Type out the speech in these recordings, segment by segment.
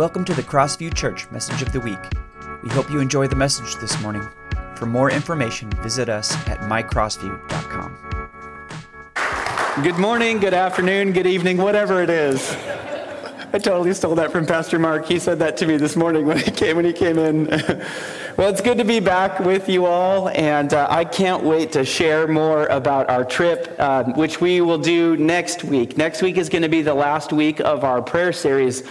Welcome to the Crossview Church Message of the Week. We hope you enjoy the message this morning. For more information, visit us at mycrossview.com. Good morning, good afternoon, good evening, whatever it is. I totally stole that from Pastor Mark. He said that to me this morning when he came when he came in. well, it's good to be back with you all, and uh, I can't wait to share more about our trip, uh, which we will do next week. Next week is going to be the last week of our prayer series,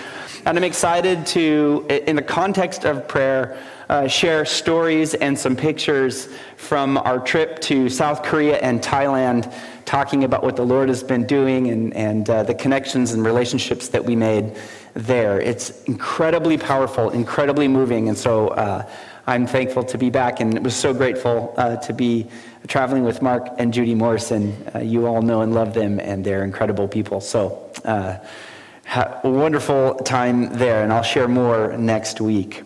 and I'm excited to, in the context of prayer, uh, share stories and some pictures from our trip to South Korea and Thailand, talking about what the Lord has been doing and, and uh, the connections and relationships that we made there. It's incredibly powerful, incredibly moving, and so uh, I'm thankful to be back and was so grateful uh, to be traveling with Mark and Judy Morrison. Uh, you all know and love them, and they're incredible people. So, uh, a wonderful time there, and I'll share more next week.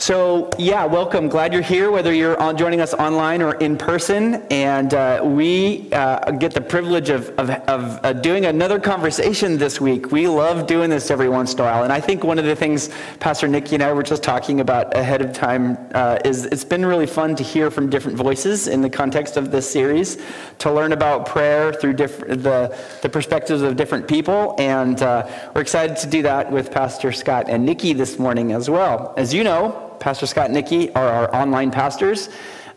So, yeah, welcome. Glad you're here, whether you're on, joining us online or in person. And uh, we uh, get the privilege of, of, of uh, doing another conversation this week. We love doing this every once in a while. And I think one of the things Pastor Nikki and I were just talking about ahead of time uh, is it's been really fun to hear from different voices in the context of this series, to learn about prayer through the, the perspectives of different people. And uh, we're excited to do that with Pastor Scott and Nikki this morning as well. As you know, Pastor Scott and Nikki are our online pastors.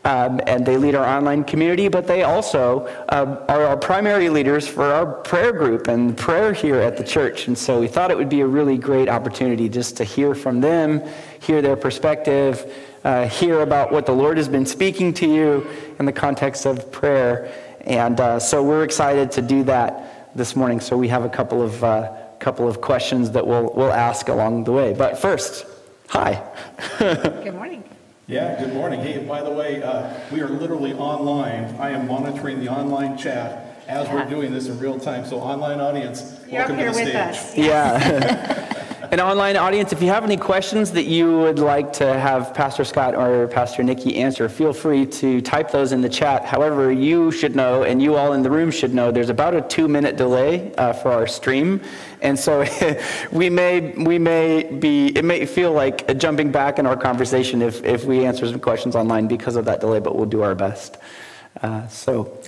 Um, and they lead our online community, but they also uh, are our primary leaders for our prayer group and prayer here at the church. And so we thought it would be a really great opportunity just to hear from them, hear their perspective, uh, hear about what the Lord has been speaking to you in the context of prayer. And uh, so we're excited to do that this morning. So we have a couple of, uh, couple of questions that we'll, we'll ask along the way. But first, Hi. good morning. Yeah, good morning. Hey, by the way, uh, we are literally online. I am monitoring the online chat as yeah. we're doing this in real time. So, online audience, You're welcome to the stage. Us. Yeah. An online audience, if you have any questions that you would like to have Pastor Scott or Pastor Nikki answer, feel free to type those in the chat. However, you should know, and you all in the room should know, there's about a two minute delay uh, for our stream. And so we may, we may be, it may feel like jumping back in our conversation if, if we answer some questions online because of that delay, but we'll do our best. Uh, so.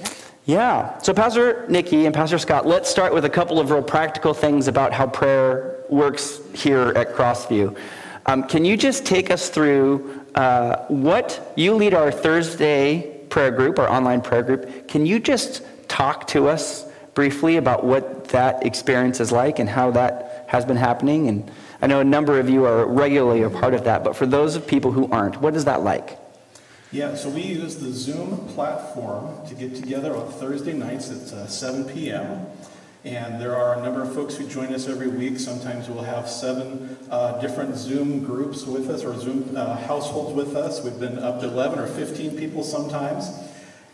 Yeah. So, Pastor Nikki and Pastor Scott, let's start with a couple of real practical things about how prayer works here at Crossview. Um, can you just take us through uh, what you lead our Thursday prayer group, our online prayer group? Can you just talk to us briefly about what that experience is like and how that has been happening? And I know a number of you are regularly a part of that, but for those of people who aren't, what is that like? Yeah, so we use the Zoom platform to get together on Thursday nights at uh, 7 p.m. And there are a number of folks who join us every week. Sometimes we'll have seven uh, different Zoom groups with us or Zoom uh, households with us. We've been up to 11 or 15 people sometimes.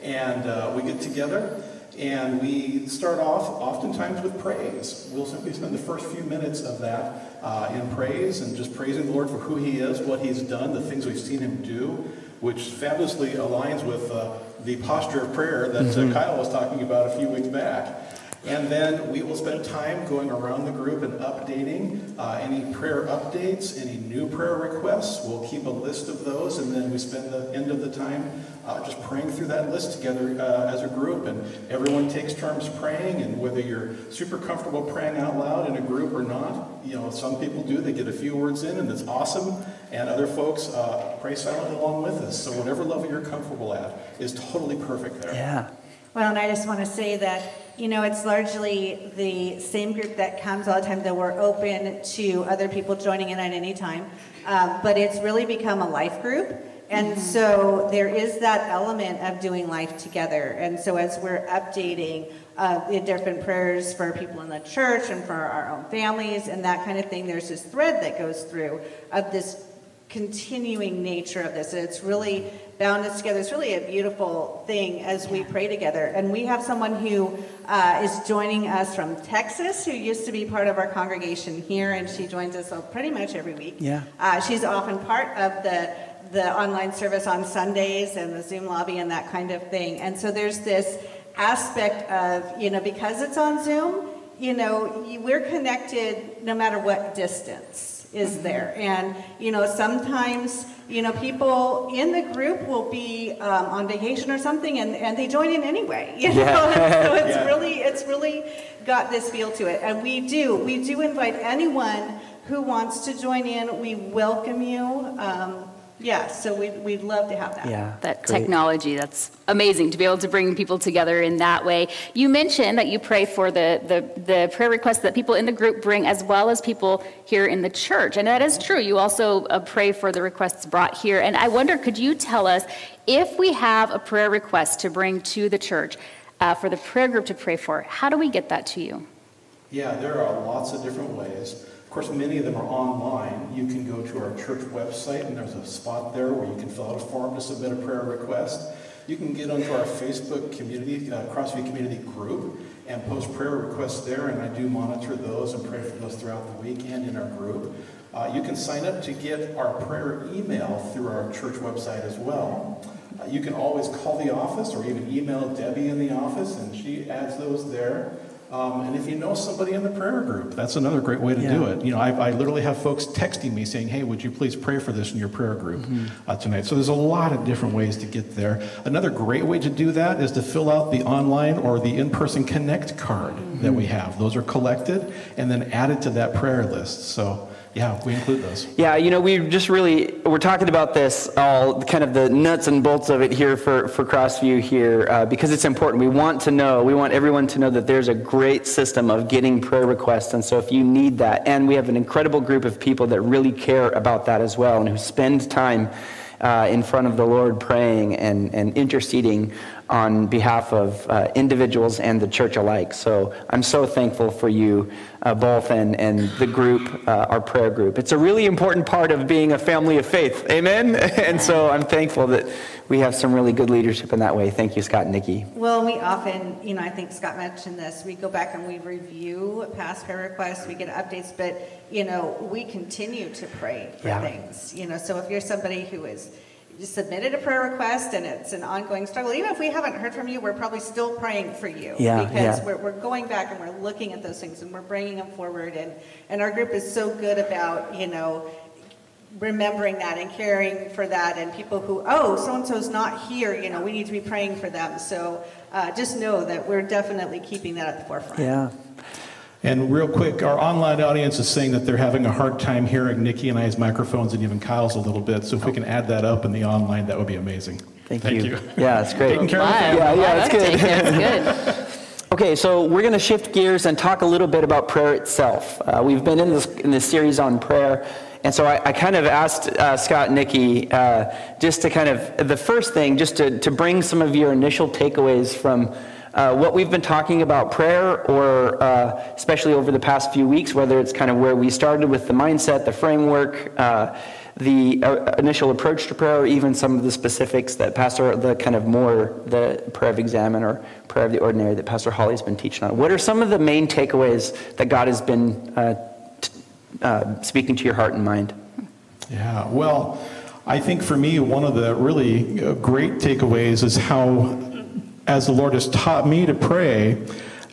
And uh, we get together and we start off oftentimes with praise. We'll simply spend the first few minutes of that uh, in praise and just praising the Lord for who He is, what He's done, the things we've seen Him do which fabulously aligns with uh, the posture of prayer that uh, mm-hmm. Kyle was talking about a few weeks back. And then we will spend time going around the group and updating uh, any prayer updates, any new prayer requests. We'll keep a list of those, and then we spend the end of the time uh, just praying through that list together uh, as a group. And everyone takes turns praying, and whether you're super comfortable praying out loud in a group or not, you know, some people do. They get a few words in, and it's awesome. And other folks uh, pray silently along with us. So whatever level you're comfortable at is totally perfect there. Yeah. Well, and I just want to say that you know, it's largely the same group that comes all the time, though we're open to other people joining in at any time. Uh, but it's really become a life group. And mm-hmm. so there is that element of doing life together. And so as we're updating uh, the different prayers for people in the church and for our own families and that kind of thing, there's this thread that goes through of this continuing nature of this. It's really bound us together. It's really a beautiful thing as we pray together. And we have someone who uh, is joining us from Texas, who used to be part of our congregation here, and she joins us pretty much every week. Yeah. Uh, she's often part of the the online service on Sundays and the Zoom lobby and that kind of thing. And so there's this aspect of you know because it's on Zoom you know, we're connected no matter what distance is Mm-hmm. there. And, you know, sometimes, you know, people in the group will be um, on vacation or something and, and they join in anyway. You know, Yeah. so it's Yeah. really, it's really got this feel to it. And we do, we do invite anyone who wants to join in. We welcome you. Um, yeah, so we'd, we'd love to have that. Yeah. that great. technology that's amazing to be able to bring people together in that way you mentioned that you pray for the, the, the prayer requests that people in the group bring as well as people here in the church and that is true you also uh, pray for the requests brought here and i wonder could you tell us if we have a prayer request to bring to the church uh, for the prayer group to pray for how do we get that to you Yeah, there are lots of different ways. Course, many of them are online. You can go to our church website, and there's a spot there where you can fill out a form to submit a prayer request. You can get onto our Facebook community, uh, Crossview Community Group, and post prayer requests there, and I do monitor those and pray for those throughout the week and in our group. Uh, you can sign up to get our prayer email through our church website as well. Uh, you can always call the office or even email Debbie in the office, and she adds those there. Um, and if you know somebody in the prayer group, that's another great way to do it. You know, I, I literally have folks texting me saying, "Hey, would you please pray for this in your prayer group uh, tonight?" So there's a lot of different ways to get there. Another great way to do that is to fill out the online or the in-person Connect card that we have. Those are collected and then added to that prayer list. So yeah, we include those. Yeah, you know, we just really, we're talking about this all, kind of the nuts and bolts of it here for, for Crossview here, uh, because it's important. We want to know, we want everyone to know that there's a great system of getting prayer requests. And so if you need that, and we have an incredible group of people that really care about that as well and who spend time uh, in front of the Lord praying and, and interceding on behalf of uh, individuals and the church alike. So I'm so thankful for you uh, both and, and the group, uh, our prayer group. It's a really important part of being a family of faith. Amen? And so I'm thankful that we have some really good leadership in that way. Thank you, Scott and Nikki. Well, we often, you know, I think Scott mentioned this, we go back and we review past prayer requests, we get updates, but, you know, we continue to pray for Yeah. things, you know, so if you're somebody who is submitted a prayer request and it's an ongoing struggle, even if we haven't heard from you, we're probably still praying for you. Yeah, Because yeah. we're, we're going back and we're looking at those things and we're bringing them forward and, and our group is so good about, you know, remembering that and caring for that and people who oh so and so's not here you know we need to be praying for them so uh, just know that we're definitely keeping that at the forefront Yeah. And real quick, our online audience is saying that they're having a hard time hearing Nikki and I's microphones and even Kyle's a little bit. So if we can add that up in the online, that would be amazing. Thank, you. Yeah, it's great. Taking care of Live. Yeah, yeah, it's good. uptake, That's good. Okay, so we're going to shift gears and talk a little bit about prayer itself. Uh, we've been in this in this series on prayer, and so I, I kind of asked uh, Scott and Nikki uh, just to kind of the first thing, just to to bring some of your initial takeaways from. Uh, what we've been talking about prayer, or uh, especially over the past few weeks, whether it's kind of where we started with the mindset, the framework, uh, the uh, initial approach to prayer, or even some of the specifics that Pastor, the kind of more the prayer of examine or prayer of the ordinary that Pastor Holly's been teaching on. What are some of the main takeaways that God has been uh, t- speaking to your heart and mind? Yeah, well, I think for me, one of the really great takeaways is how, as the Lord has taught me to pray,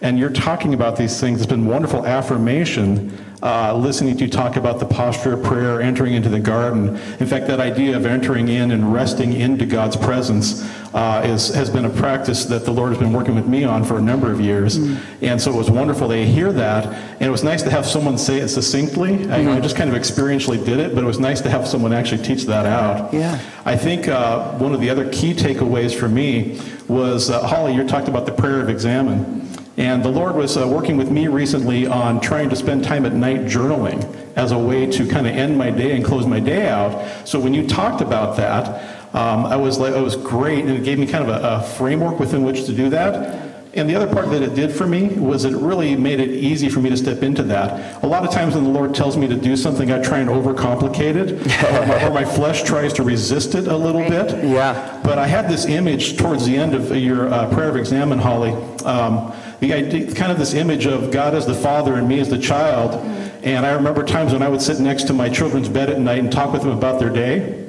and you're talking about these things, it's been wonderful affirmation. Uh, listening to you talk about the posture of prayer, entering into the garden. In fact, that idea of entering in and resting into God's presence uh, is, has been a practice that the Lord has been working with me on for a number of years. And so it was wonderful to hear that. And it was nice to have someone say it succinctly. I, I just kind of experientially did it, but it was nice to have someone actually teach that out. Yeah. I think uh, one of the other key takeaways for me was uh, Holly, you talked about the prayer of examine. And the Lord was uh, working with me recently on trying to spend time at night journaling as a way to kind of end my day and close my day out. So when you talked about that, um, I was like, it was great, and it gave me kind of a, a framework within which to do that. And the other part that it did for me was it really made it easy for me to step into that. A lot of times when the Lord tells me to do something, I try and overcomplicate it, or, my, or my flesh tries to resist it a little bit. Yeah. But I had this image towards the end of your uh, prayer of examine, Holly. Um, the idea, kind of this image of God as the father and me as the child. And I remember times when I would sit next to my children's bed at night and talk with them about their day,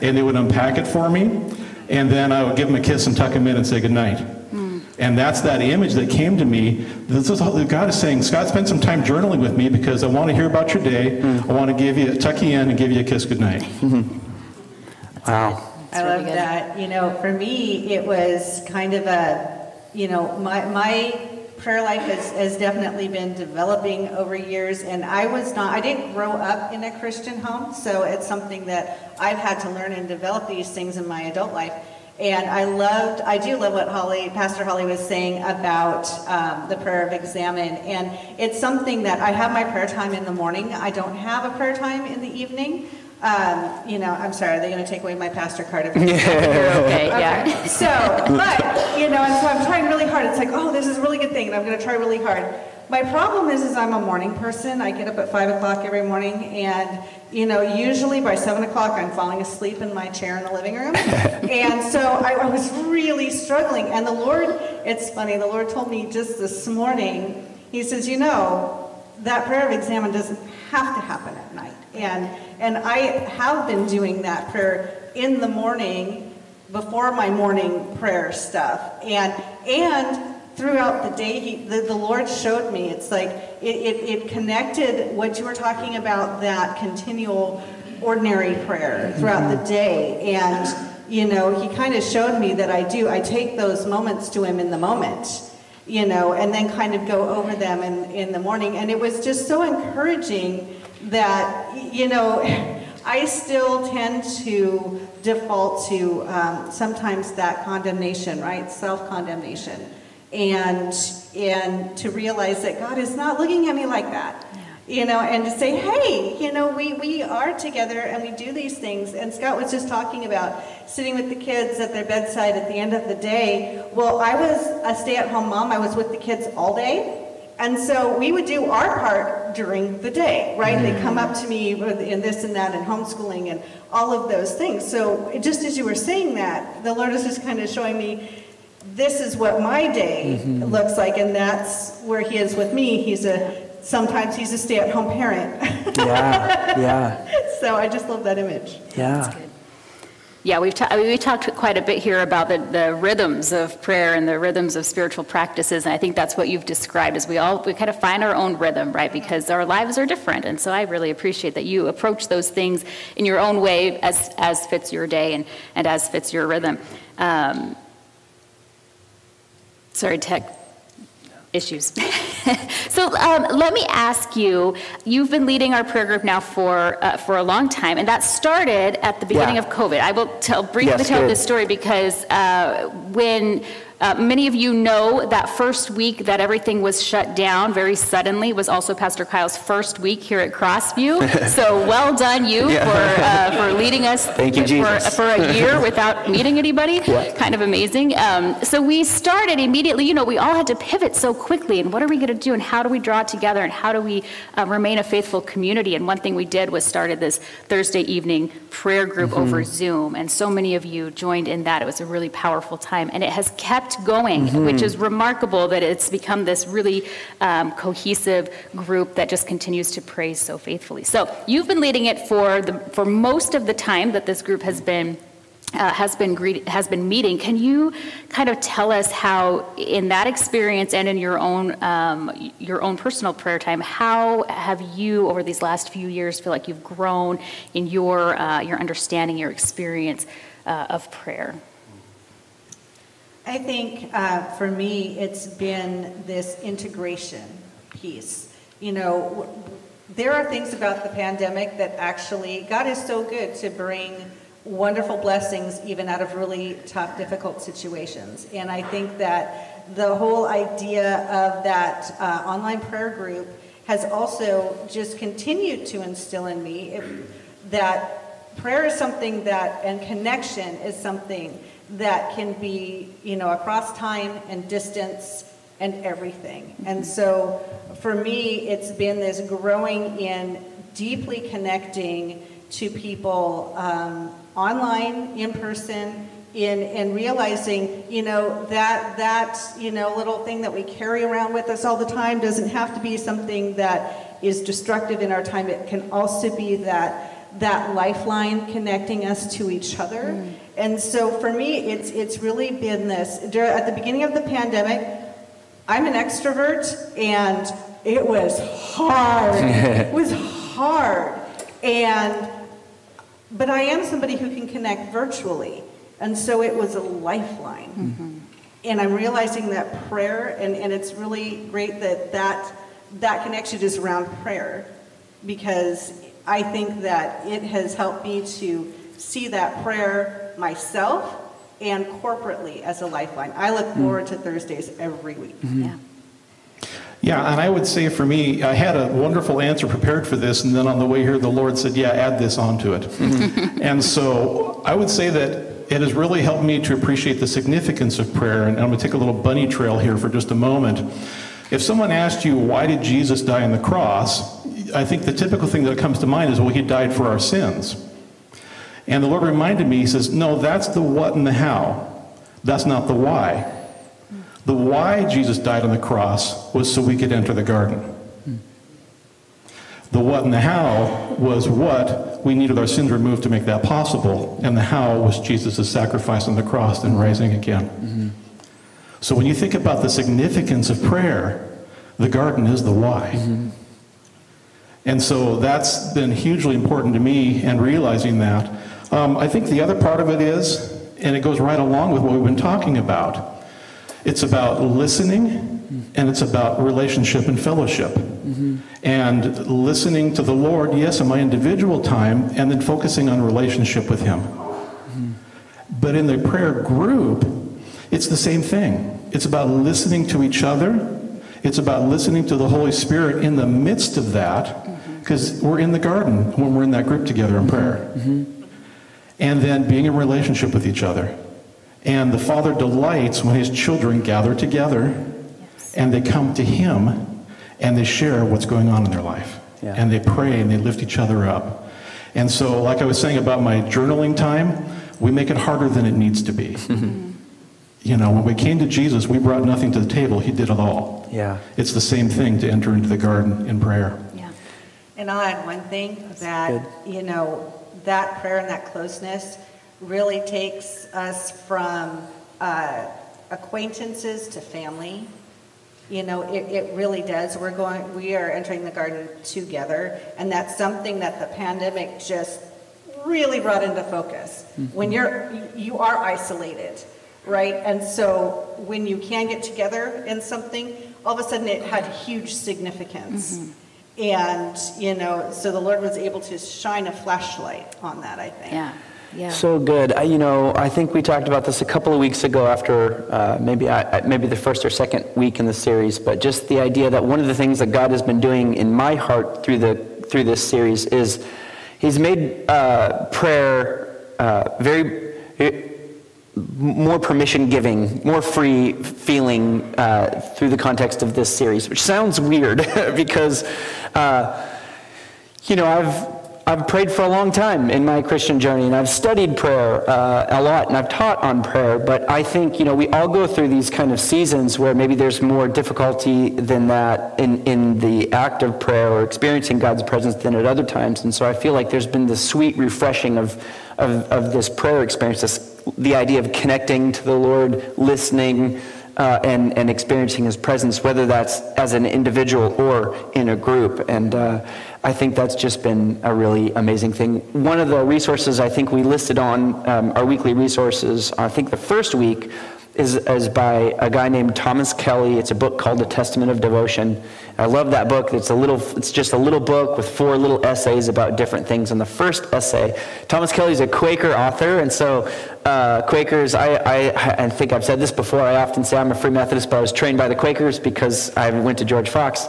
and they would unpack it for me, and then I would give them a kiss and tuck them in and say good night. And that's that image that came to me. This is God is saying, Scott, spend some time journaling with me because I want to hear about your day. Mm. I want to give you tuck you in and give you a kiss goodnight. Wow. I really love good. that. You know, for me, it was kind of a, you know, my, my prayer life has, has definitely been developing over years. And I was not, I didn't grow up in a Christian home. So it's something that I've had to learn and develop these things in my adult life. And I loved, I do love what Holly, Pastor Holly was saying about um, the prayer of examine. And it's something that I have my prayer time in the morning. I don't have a prayer time in the evening. Um, you know, I'm sorry, are they going to take away my pastor card? If I You're okay, yeah. Okay, so, but, you know, and so I'm trying really hard. It's like, oh, this is a really good thing, and I'm going to try really hard. My problem is, is I'm a morning person. I get up at five o'clock every morning, and you know, usually by seven o'clock, I'm falling asleep in my chair in the living room. and so I, I was really struggling. And the Lord, it's funny, the Lord told me just this morning. He says, you know, that prayer of examine doesn't have to happen at night. And and I have been doing that prayer in the morning before my morning prayer stuff. And and throughout the day, he, the, the Lord showed me. It's like it, it, it connected what you were talking about, that continual ordinary prayer throughout the day. And, you know, he kind of showed me that I do. I take those moments to him in the moment, you know, and then kind of go over them in, in the morning. And it was just so encouraging that, you know, I still tend to default to um, sometimes that condemnation, right? Self condemnation. And, and to realize that God is not looking at me like that. You know, and to say, hey, you know, we, we are together and we do these things. And Scott was just talking about sitting with the kids at their bedside at the end of the day. Well, I was a stay at home mom, I was with the kids all day. And so we would do our part during the day, right? They come up to me in this and that and homeschooling and all of those things. So just as you were saying that, the Lord is just kind of showing me this is what my day looks like, and that's where He is with me. He's a sometimes he's a stay-at-home parent. Yeah, yeah, so I just love that image. yeah. Yeah, we've, ta- I mean, we talked quite a bit here about the, the rhythms of prayer and the rhythms of spiritual practices, and I think that's what you've described. Is we all we kind of find our own rhythm, right? Because our lives are different, and so I really appreciate that you approach those things in your own way, as as fits your day and and as fits your rhythm. Um, sorry, tech issues. so um, let me ask you: You've been leading our prayer group now for uh, for a long time, and that started at the beginning Yeah. of COVID. I will tell briefly Yes, tell this story because uh, when uh, many of you know that first week that everything was shut down very suddenly was also Pastor Kyle's first week here at Crossview. so well done you Yeah. for uh, for leading us Thank you, for, Jesus. for a year without meeting anybody. Yeah. Kind of amazing. Um, so we started immediately. You know, we all had to pivot so quickly. And what are we going to do? And how do we draw together? And how do we uh, remain a faithful community? And one thing we did was started this Thursday evening prayer group Mm-hmm. over Zoom. And so many of you joined in that. It was a really powerful time. And it has kept going, Mm-hmm. which is remarkable that it's become this really um, cohesive group that just continues to praise so faithfully. So you've been leading it for the for most of the time that this group has been uh, has been greet, has been meeting. Can you kind of tell us how, in that experience and in your own um, your own personal prayer time, how have you over these last few years feel like you've grown in your uh, your understanding, your experience uh, of prayer? I think uh, for me, it's been this integration piece. You know, there are things about the pandemic that actually, God is so good to bring wonderful blessings even out of really tough, difficult situations. And I think that the whole idea of that uh, online prayer group has also just continued to instill in me that prayer is something that, and connection is something that can be, you know, across time and distance and everything. And so for me, it's been this growing in deeply connecting to people um, online, in person, in and realizing, you know, that that you know little thing that we carry around with us all the time doesn't have to be something that is destructive in our time. It can also be that that lifeline connecting us to each other. Mm. And so for me, it's, it's really been this. At the beginning of the pandemic, I'm an extrovert, and it was hard. it was hard. And, but I am somebody who can connect virtually. And so it was a lifeline. Mm-hmm. And I'm realizing that prayer, and, and it's really great that, that that connection is around prayer because I think that it has helped me to see that prayer myself and corporately as a lifeline. I look hmm. forward to Thursdays every week. Mm-hmm. Yeah. Yeah, and I would say for me, I had a wonderful answer prepared for this, and then on the way here, the Lord said, Yeah, add this onto it. Mm-hmm. and so I would say that it has really helped me to appreciate the significance of prayer. And I'm going to take a little bunny trail here for just a moment. If someone asked you, Why did Jesus die on the cross? I think the typical thing that comes to mind is, Well, he died for our sins. And the Lord reminded me, He says, No, that's the what and the how. That's not the why. The why Jesus died on the cross was so we could enter the garden. The what and the how was what we needed our sins removed to make that possible. And the how was Jesus' sacrifice on the cross and rising again. Mm-hmm. So when you think about the significance of prayer, the garden is the why. Mm-hmm. And so that's been hugely important to me and realizing that. Um, I think the other part of it is, and it goes right along with what we've been talking about, it's about listening and it's about relationship and fellowship. Mm-hmm. And listening to the Lord, yes, in my individual time, and then focusing on relationship with Him. Mm-hmm. But in the prayer group, it's the same thing. It's about listening to each other. It's about listening to the Holy Spirit in the midst of that, because we're in the garden when we're in that group together in prayer. Mm-hmm. And then being in relationship with each other. And the Father delights when his children gather together yes. and they come to him and they share what's going on in their life. Yeah. And they pray and they lift each other up. And so, like I was saying about my journaling time, we make it harder than it needs to be. you know, when we came to Jesus, we brought nothing to the table, he did it all. Yeah. It's the same thing to enter into the garden in prayer. And I'll add one thing that, you know, that prayer and that closeness really takes us from uh, acquaintances to family. You know, it, it really does. We're going, we are entering the garden together, and that's something that the pandemic just really brought into focus. Mm-hmm. When you're, you are isolated, right? And so when you can get together in something, all of a sudden it had huge significance. Mm-hmm. And, you know, so the Lord was able to shine a flashlight on that, I think. Yeah. Yeah. So good. I, you know, I think we talked about this a couple of weeks ago after uh, maybe I, maybe the first or second week in the series, but just the idea that one of the things that God has been doing in my heart through the through this series is He's made uh, prayer uh, very more permission giving, more free feeling uh, through the context of this series, which sounds weird because, uh, you know, I've I've prayed for a long time in my Christian journey, and I've studied prayer uh, a lot, and I've taught on prayer. But I think you know we all go through these kind of seasons where maybe there's more difficulty than that in in the act of prayer or experiencing God's presence than at other times. And so I feel like there's been this sweet refreshing of of, of this prayer experience, this, the idea of connecting to the Lord, listening. Uh, and, and experiencing his presence, whether that's as an individual or in a group. And uh, I think that's just been a really amazing thing. One of the resources I think we listed on um, our weekly resources, I think the first week, is, is by a guy named Thomas Kelly. It's a book called The Testament of Devotion. I love that book. It's a little, it's just a little book with four little essays about different things. And the first essay, Thomas Kelly is a Quaker author, and so uh, Quakers. I, I, I think I've said this before. I often say I'm a Free Methodist, but I was trained by the Quakers because I went to George Fox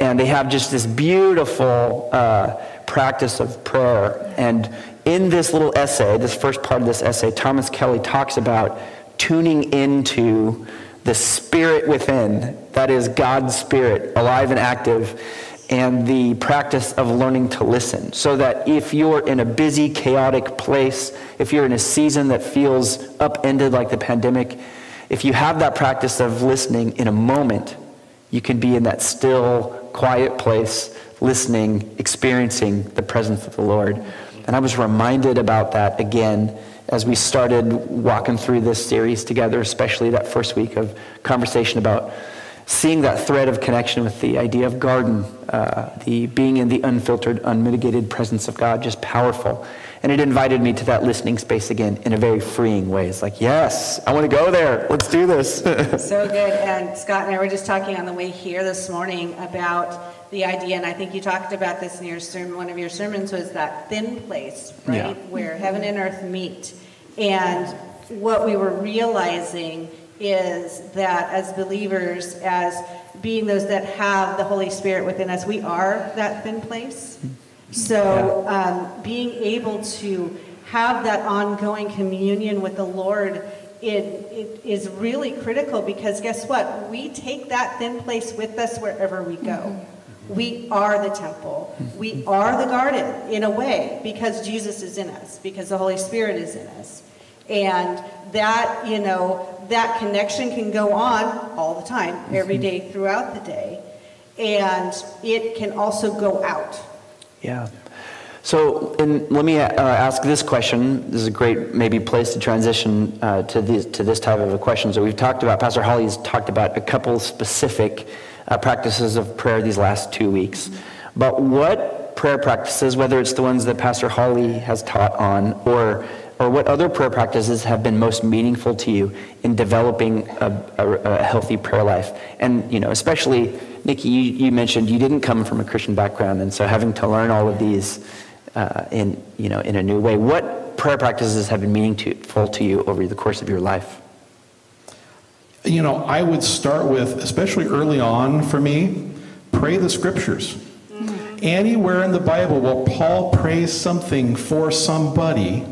and they have just this beautiful uh, practice of prayer. And in this little essay, this first part of this essay, Thomas Kelly talks about tuning into the spirit within, that is God's spirit, alive and active, and the practice of learning to listen. So that if you're in a busy, chaotic place, if you're in a season that feels upended like the pandemic, if you have that practice of listening in a moment, you can be in that still, quiet place, listening, experiencing the presence of the Lord. And I was reminded about that again as we started walking through this series together, especially that first week of conversation about seeing that thread of connection with the idea of garden, uh, the being in the unfiltered, unmitigated presence of God, just powerful. And it invited me to that listening space again in a very freeing way. It's like, yes, I want to go there. Let's do this. so good. And Scott and I were just talking on the way here this morning about the idea, and I think you talked about this in your sermon. One of your sermons was that thin place, right, yeah. where heaven and earth meet. And what we were realizing is that as believers, as being those that have the Holy Spirit within us, we are that thin place. So um, being able to have that ongoing communion with the Lord it, it is really critical because guess what? We take that thin place with us wherever we go. Mm-hmm. We are the temple. We are the garden in a way because Jesus is in us, because the Holy Spirit is in us. And that, you know, that connection can go on all the time, every mm-hmm. throughout the day. And it can also go out. Yeah. So and let me uh, ask this question. This is a great maybe place to transition uh, to, this, to this type of a question. So we've talked about, Pastor Holly's talked about a couple specific uh, practices of prayer these last two weeks. But what prayer practices, whether it's the ones that Pastor Holly has taught on or or what other prayer practices have been most meaningful to you in developing a, a, a healthy prayer life? And, you know, especially, Nikki, you, you, mentioned you didn't come from a Christian background, and so having to learn all of these uh, in, you know, in a new way. What prayer practices have been meaningful to you over the course of your life? You know, I would start with, especially early on for me, pray the scriptures. Mm-hmm. Anywhere in the Bible where Paul prays something for somebody,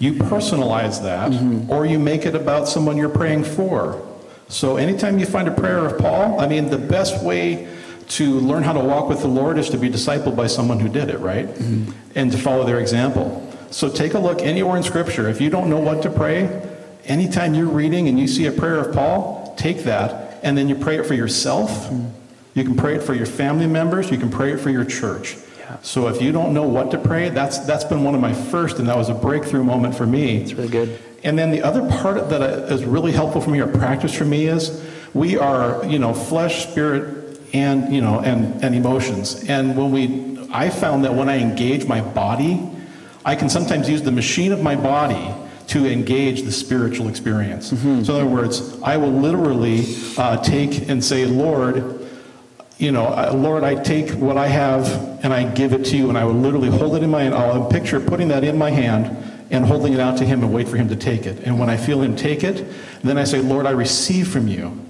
you personalize that mm-hmm. or you make it about someone you're praying for. So anytime you find a prayer of Paul, I mean, the best way to learn how to walk with the Lord is to be discipled by someone who did it, right? Mm-hmm. And to follow their example. So take a look anywhere in Scripture. If you don't know what to pray, anytime you're reading and you see a prayer of Paul, take that and then you pray it for yourself. Mm-hmm. You can pray it for your family members. You can pray it for your church. So if you don't know what to pray, that's that's been one of my first, and that was a breakthrough moment for me. It's really good. And then the other part that is really helpful for me, or practice for me, is we are you know flesh, spirit, and you know and and emotions. And when we, I found that when I engage my body, I can sometimes use the machine of my body to engage the spiritual experience. Mm-hmm. So, in other words, I will literally uh, take and say, Lord, you know, Lord, I take what I have and I give it to you, and I will literally hold it in my hand. I'll picture putting that in my hand and holding it out to Him and wait for Him to take it. And when I feel Him take it, then I say, Lord, I receive from you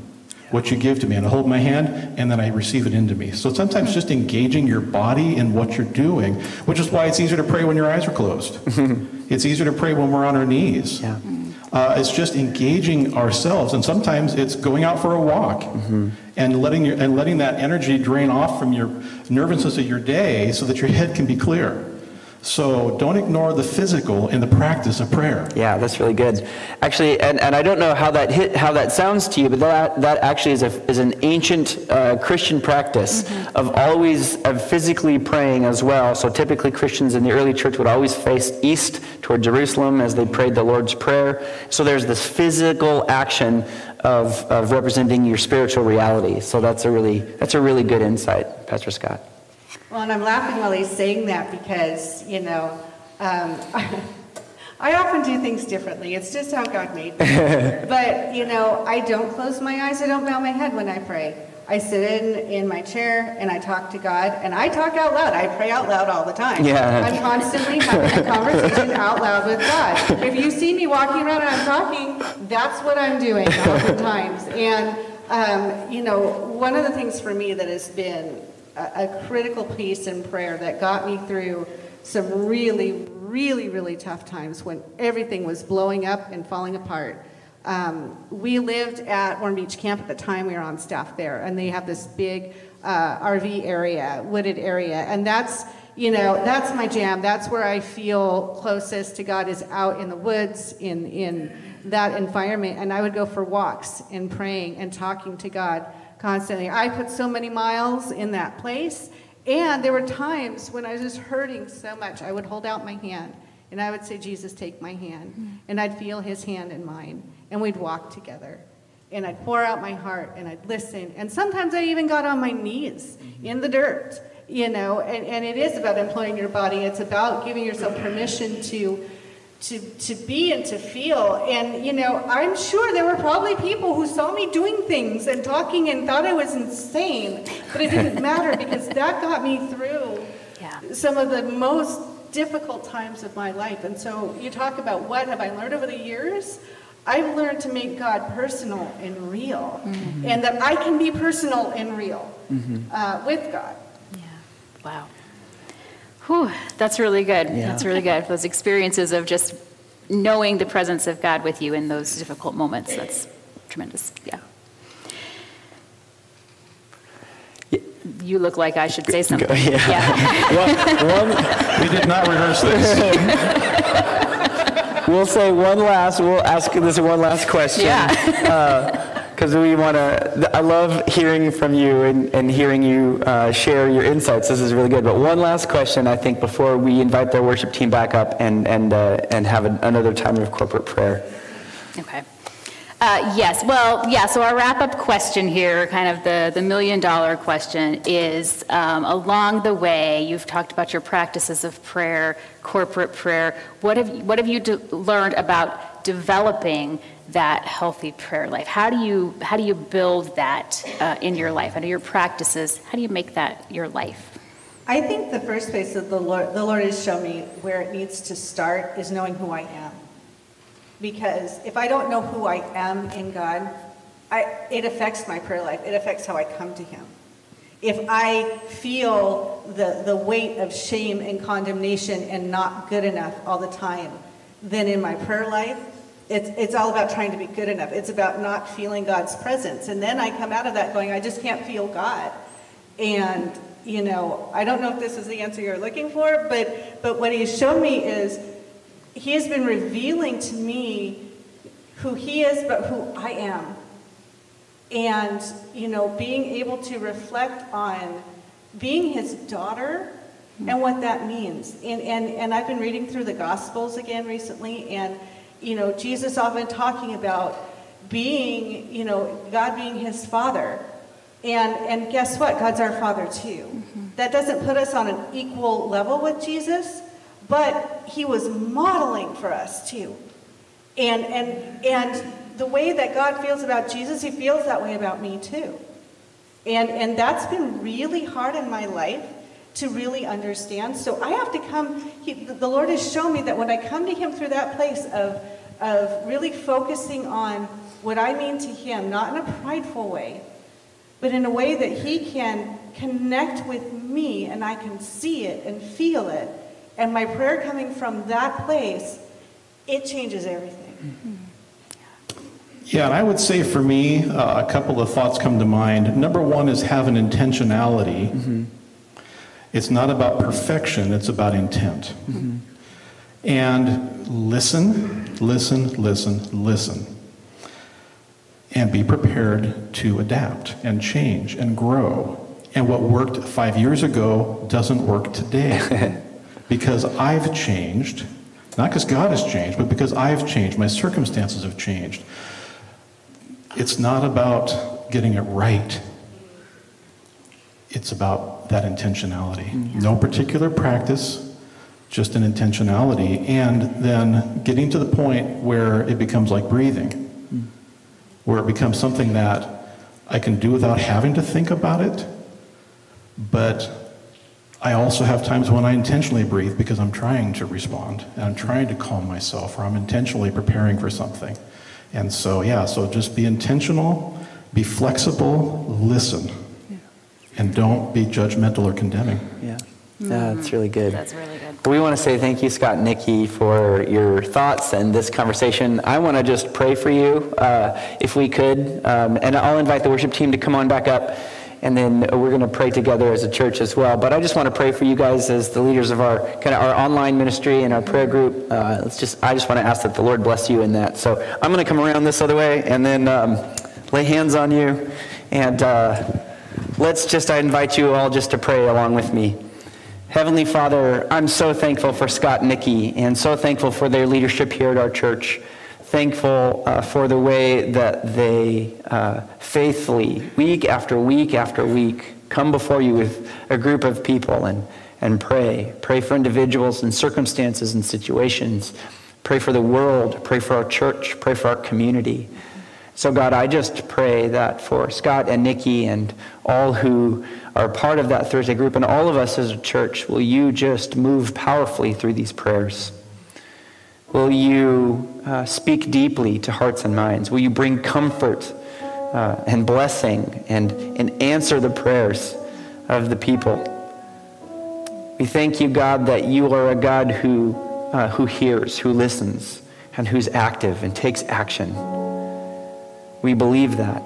what you give to me. And I hold my hand and then I receive it into me. So sometimes just engaging your body in what you're doing, which is why it's easier to pray when your eyes are closed. it's easier to pray when we're on our knees. Yeah. Uh, it's just engaging ourselves, and sometimes it's going out for a walk mm-hmm. and letting your, and letting that energy drain off from your nervousness of your day, so that your head can be clear. So don't ignore the physical in the practice of prayer. Yeah, that's really good. Actually, and, and I don't know how that hit, how that sounds to you, but that, that actually is, a, is an ancient uh, Christian practice mm-hmm. of always of physically praying as well. So typically Christians in the early church would always face east toward Jerusalem as they prayed the Lord's Prayer. So there's this physical action of, of representing your spiritual reality. So that's a really that's a really good insight, Pastor Scott. Well, and I'm laughing while he's saying that because, you know, um, I often do things differently. It's just how God made me. but, you know, I don't close my eyes, I don't bow my head when I pray. I sit in, in my chair and I talk to God, and I talk out loud. I pray out loud all the time. Yeah. I'm constantly having a conversation out loud with God. If you see me walking around and I'm talking, that's what I'm doing oftentimes. And, um, you know, one of the things for me that has been a, a critical piece in prayer that got me through some really, really, really tough times when everything was blowing up and falling apart. Um, we lived at Warren Beach Camp at the time we were on staff there, and they have this big uh, RV area, wooded area, and that's you know that's my jam. That's where I feel closest to God is out in the woods in in that environment, and I would go for walks and praying and talking to God constantly. I put so many miles in that place. And there were times when I was just hurting so much, I would hold out my hand and I would say, Jesus, take my hand. Mm. And I'd feel his hand in mine. And we'd walk together. And I'd pour out my heart and I'd listen. And sometimes I even got on my knees mm-hmm. in the dirt, you know. And, and it is about employing your body, it's about giving yourself permission to to, to be and to feel. And, you know, I'm sure there were probably people who saw me doing things and talking and thought I was insane, but it didn't matter because that got me through yeah. some of the most difficult times of my life. And so you talk about what have I learned over the years? I've learned to make God personal and real, mm-hmm. and that I can be personal and real mm-hmm. uh, with God. Yeah. Wow. Whew, that's really good. Yeah. That's really good. Those experiences of just knowing the presence of God with you in those difficult moments. That's tremendous. Yeah. You look like I should say something. Yeah. yeah. one, one, we did not rehearse this. we'll say one last, we'll ask this one last question. Yeah. Uh, because we want to. I love hearing from you and, and hearing you uh, share your insights. This is really good. But one last question, I think, before we invite the worship team back up and and uh, and have a, another time of corporate prayer. Okay. Uh, yes. Well, yeah. So our wrap-up question here, kind of the the million-dollar question, is um, along the way you've talked about your practices of prayer, corporate prayer. What have what have you learned about developing? that healthy prayer life? How do you how do you build that uh, in your life? How do your practices? How do you make that your life? I think the first place that the Lord the Lord has shown me where it needs to start is knowing who I am. Because if I don't know who I am in God, I, it affects my prayer life. It affects how I come to Him. If I feel the, the weight of shame and condemnation and not good enough all the time, then in my prayer life, it's, it's all about trying to be good enough. It's about not feeling God's presence. And then I come out of that going, I just can't feel God. And, you know, I don't know if this is the answer you're looking for, but, but what he's shown me is he has been revealing to me who he is, but who I am. And, you know, being able to reflect on being his daughter and what that means. And, and, and I've been reading through the Gospels again recently, and you know, Jesus often talking about being, you know, God being his father. And, and guess what? God's our father too. Mm-hmm. That doesn't put us on an equal level with Jesus, but he was modeling for us too. And, and, and the way that God feels about Jesus, he feels that way about me too. And, and that's been really hard in my life to really understand. So I have to come, he, the Lord has shown me that when I come to him through that place of of really focusing on what I mean to Him, not in a prideful way, but in a way that He can connect with me and I can see it and feel it. And my prayer coming from that place, it changes everything. Yeah, and I would say for me, uh, a couple of thoughts come to mind. Number one is have an intentionality. Mm-hmm. It's not about perfection, it's about intent. Mm-hmm. And listen listen, listen, listen. And be prepared to adapt and change and grow. And what worked five years ago doesn't work today. because I've changed, not because God has changed, but because I've changed. My circumstances have changed. It's not about getting it right, it's about that intentionality. No particular practice, just an intentionality, and then getting to the point where it becomes like breathing, where it becomes something that I can do without having to think about it, but I also have times when I intentionally breathe because I'm trying to respond and I'm trying to calm myself or I'm intentionally preparing for something. And so, yeah, so just be intentional, be flexible, listen. And don't be judgmental or condemning. Yeah. Mm-hmm. That's really good. That's really good. We want to say thank you, Scott and Nikki, for your thoughts and this conversation. I want to just pray for you, uh, if we could. Um, and I'll invite the worship team to come on back up, and then we're going to pray together as a church as well. But I just want to pray for you guys as the leaders of our kind of our online ministry and our prayer group. Uh, let's just, I just want to ask that the Lord bless you in that. So I'm going to come around this other way and then um, lay hands on you And uh, let's just, I invite you all just to pray along with me. Heavenly Father, I'm so thankful for Scott and Nikki and so thankful for their leadership here at our church. Thankful uh, for the way that they uh, faithfully, week after week after week, come before you with a group of people and, and pray. Pray for individuals and circumstances and situations. Pray for the world. Pray for our church. Pray for our community. So, God, I just pray that for Scott and Nikki and all who are part of that Thursday group and all of us as a church, will you just move powerfully through these prayers? Will you uh, speak deeply to hearts and minds? Will you bring comfort uh, and blessing and, and answer the prayers of the people? We thank you, God, that you are a God who, uh, who hears, who listens, and who's active and takes action. We believe that.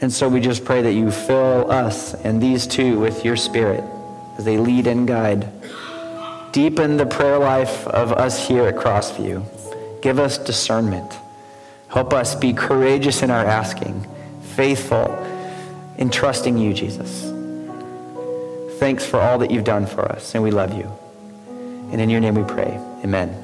And so we just pray that you fill us and these two with your spirit as they lead and guide. Deepen the prayer life of us here at Crossview. Give us discernment. Help us be courageous in our asking, faithful in trusting you, Jesus. Thanks for all that you've done for us, and we love you. And in your name we pray. Amen.